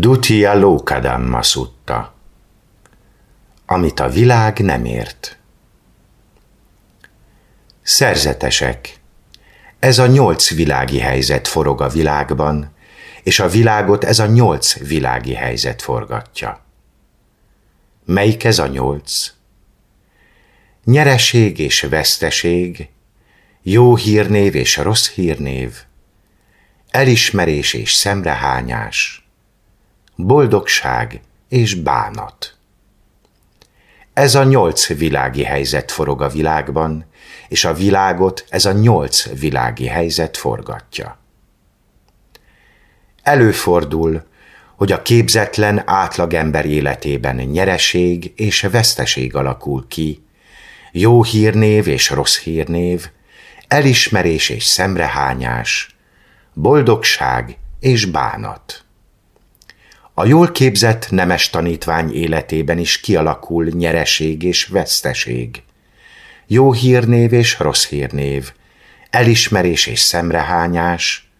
Dutia Lókadamma szutta, amit a világ nem ért. Szerzetesek, ez a nyolc világi helyzet forog a világban, és a világot ez a nyolc világi helyzet forgatja. Melyik ez a nyolc? Nyereség és veszteség, jó hírnév és rossz hírnév, elismerés és szemrehányás, boldogság és bánat. Ez a nyolc világi helyzet forog a világban, és a világot ez a nyolc világi helyzet forgatja. Előfordul, hogy a képzetlen átlagember életében nyereség és veszteség alakul ki, jó hírnév és rossz hírnév, elismerés és szemrehányás, boldogság és bánat. A jól képzett nemes tanítvány életében is kialakul nyereség és veszteség. Jó hírnév és rossz hírnév, elismerés és szemrehányás,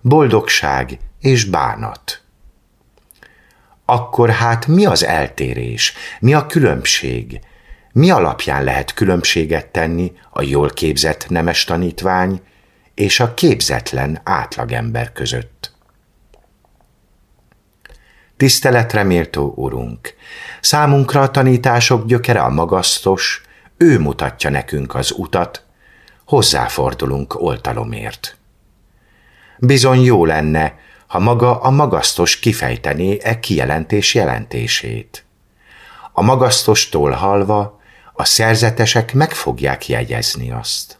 boldogság és bánat. Akkor hát mi az eltérés, mi a különbség, mi alapján lehet különbséget tenni a jól képzett nemes tanítvány és a képzetlen átlagember között? Tiszteletre méltó Urunk, számunkra a tanítások gyökere a magasztos, ő mutatja nekünk az utat, hozzáfordulunk oltalomért. Bizony jó lenne, ha maga a magasztos kifejtené e kijelentés jelentését. A magasztostól halva a szerzetesek meg fogják jegyezni azt.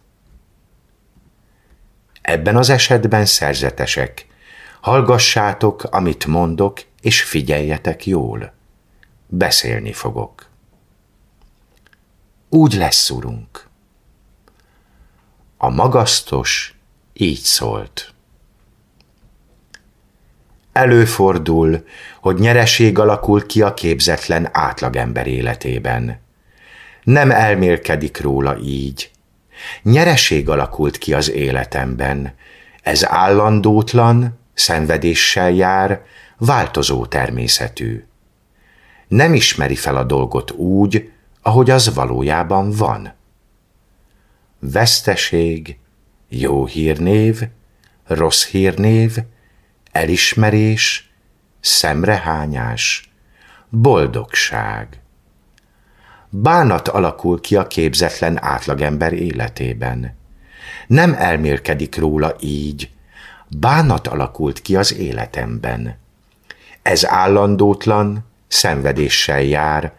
Ebben az esetben szerzetesek, hallgassátok, amit mondok, és figyeljetek jól. Beszélni fogok. Úgy lesz, urunk. A magasztos így szólt. Előfordul, hogy nyereség alakul ki a képzetlen átlagember életében. Nem elmélkedik róla így. Nyereség alakult ki az életemben. Ez állandótlan, szenvedéssel jár, változó természetű. Nem ismeri fel a dolgot úgy, ahogy az valójában van. Veszteség, jó hírnév, rossz hírnév, elismerés, szemrehányás, boldogság. Bánat alakul ki a képzetlen átlagember életében. Nem elmélkedik róla így, bánat alakult ki az életemben. Ez állandótlan, szenvedéssel jár,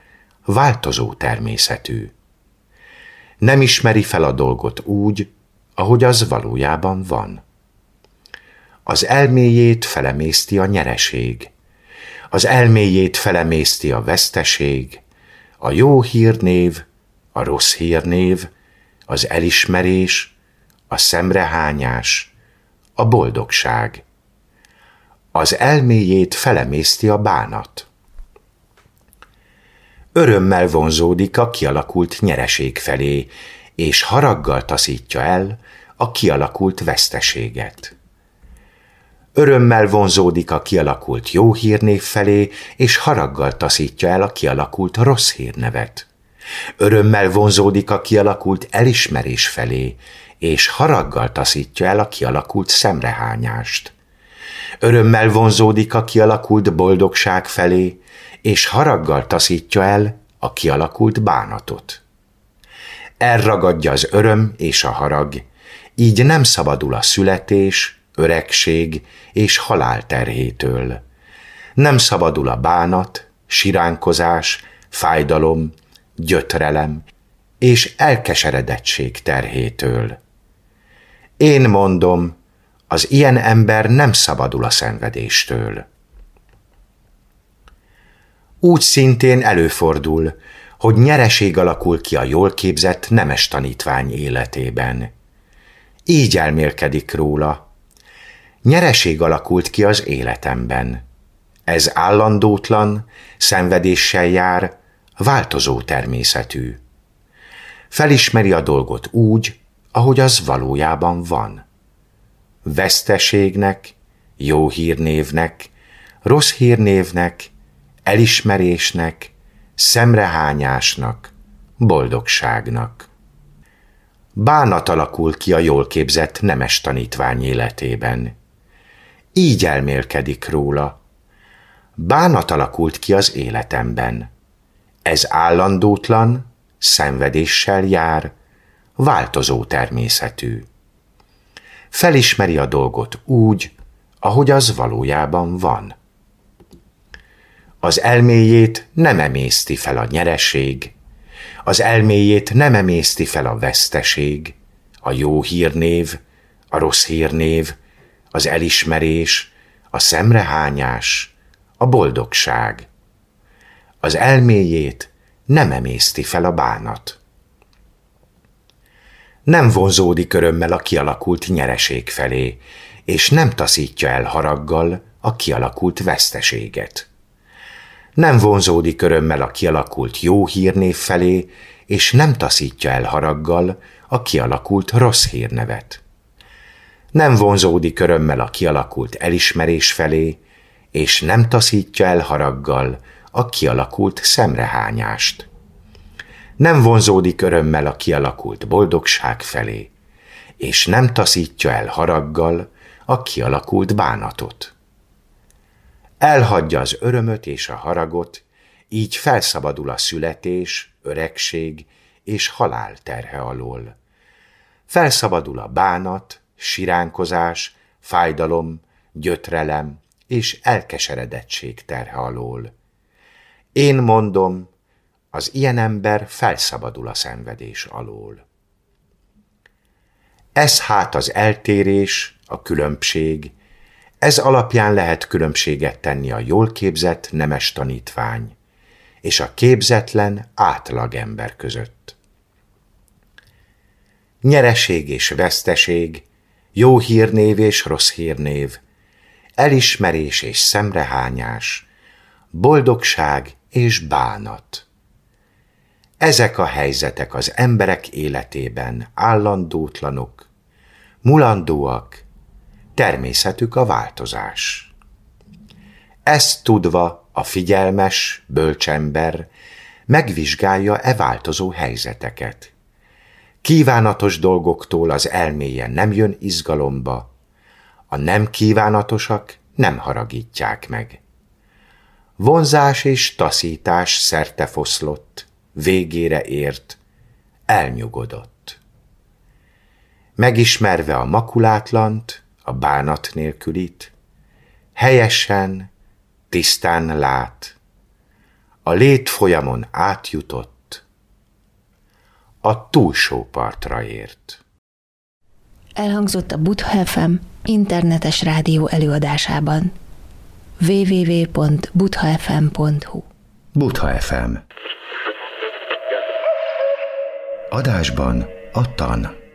változó természetű. Nem ismeri fel a dolgot úgy, ahogy az valójában van. Az elméjét felemészti a nyereség, az elméjét felemészti a veszteség, a jó hírnév, a rossz hírnév, az elismerés, a szemrehányás, a boldogság az elméjét felemészti a bánat. Örömmel vonzódik a kialakult nyereség felé, és haraggal taszítja el a kialakult veszteséget. Örömmel vonzódik a kialakult jó hírnév felé, és haraggal taszítja el a kialakult rossz hírnevet. Örömmel vonzódik a kialakult elismerés felé, és haraggal taszítja el a kialakult szemrehányást örömmel vonzódik a kialakult boldogság felé, és haraggal taszítja el a kialakult bánatot. Elragadja az öröm és a harag, így nem szabadul a születés, öregség és halál terhétől. Nem szabadul a bánat, siránkozás, fájdalom, gyötrelem és elkeseredettség terhétől. Én mondom, az ilyen ember nem szabadul a szenvedéstől. Úgy szintén előfordul, hogy nyereség alakul ki a jól képzett nemes tanítvány életében. Így elmélkedik róla. Nyereség alakult ki az életemben. Ez állandótlan, szenvedéssel jár, változó természetű. Felismeri a dolgot úgy, ahogy az valójában van veszteségnek, jó hírnévnek, rossz hírnévnek, elismerésnek, szemrehányásnak, boldogságnak. Bánat alakul ki a jól képzett nemes tanítvány életében. Így elmélkedik róla. Bánat alakult ki az életemben. Ez állandótlan, szenvedéssel jár, változó természetű. Felismeri a dolgot úgy, ahogy az valójában van. Az elméjét nem emészti fel a nyereség, az elméjét nem emészti fel a veszteség, a jó hírnév, a rossz hírnév, az elismerés, a szemrehányás, a boldogság. Az elméjét nem emészti fel a bánat. Nem vonzódik örömmel a kialakult nyereség felé, és nem taszítja el haraggal a kialakult veszteséget. Nem vonzódik örömmel a kialakult jó hírnév felé, és nem taszítja el haraggal a kialakult rossz hírnevet. Nem vonzódik örömmel a kialakult elismerés felé, és nem taszítja el haraggal a kialakult szemrehányást. Nem vonzódik örömmel a kialakult boldogság felé, és nem taszítja el haraggal a kialakult bánatot. Elhagyja az örömöt és a haragot, így felszabadul a születés, öregség és halál terhe alól. Felszabadul a bánat, siránkozás, fájdalom, gyötrelem és elkeseredettség terhe alól. Én mondom, az ilyen ember felszabadul a szenvedés alól. Ez hát az eltérés, a különbség, ez alapján lehet különbséget tenni a jól képzett nemes tanítvány és a képzetlen átlagember között. Nyereség és veszteség, jó hírnév és rossz hírnév, elismerés és szemrehányás, boldogság és bánat. Ezek a helyzetek az emberek életében állandótlanok, mulandóak, természetük a változás. Ezt tudva a figyelmes, bölcsember megvizsgálja e változó helyzeteket. Kívánatos dolgoktól az elméje nem jön izgalomba, a nem kívánatosak nem haragítják meg. Vonzás és taszítás szerte foszlott, végére ért, elnyugodott. Megismerve a makulátlant, a bánat nélkülit, helyesen, tisztán lát, a lét folyamon átjutott, a túlsó partra ért. Elhangzott a Butha FM internetes rádió előadásában www.buthafm.hu Butha FM Adásban a tan.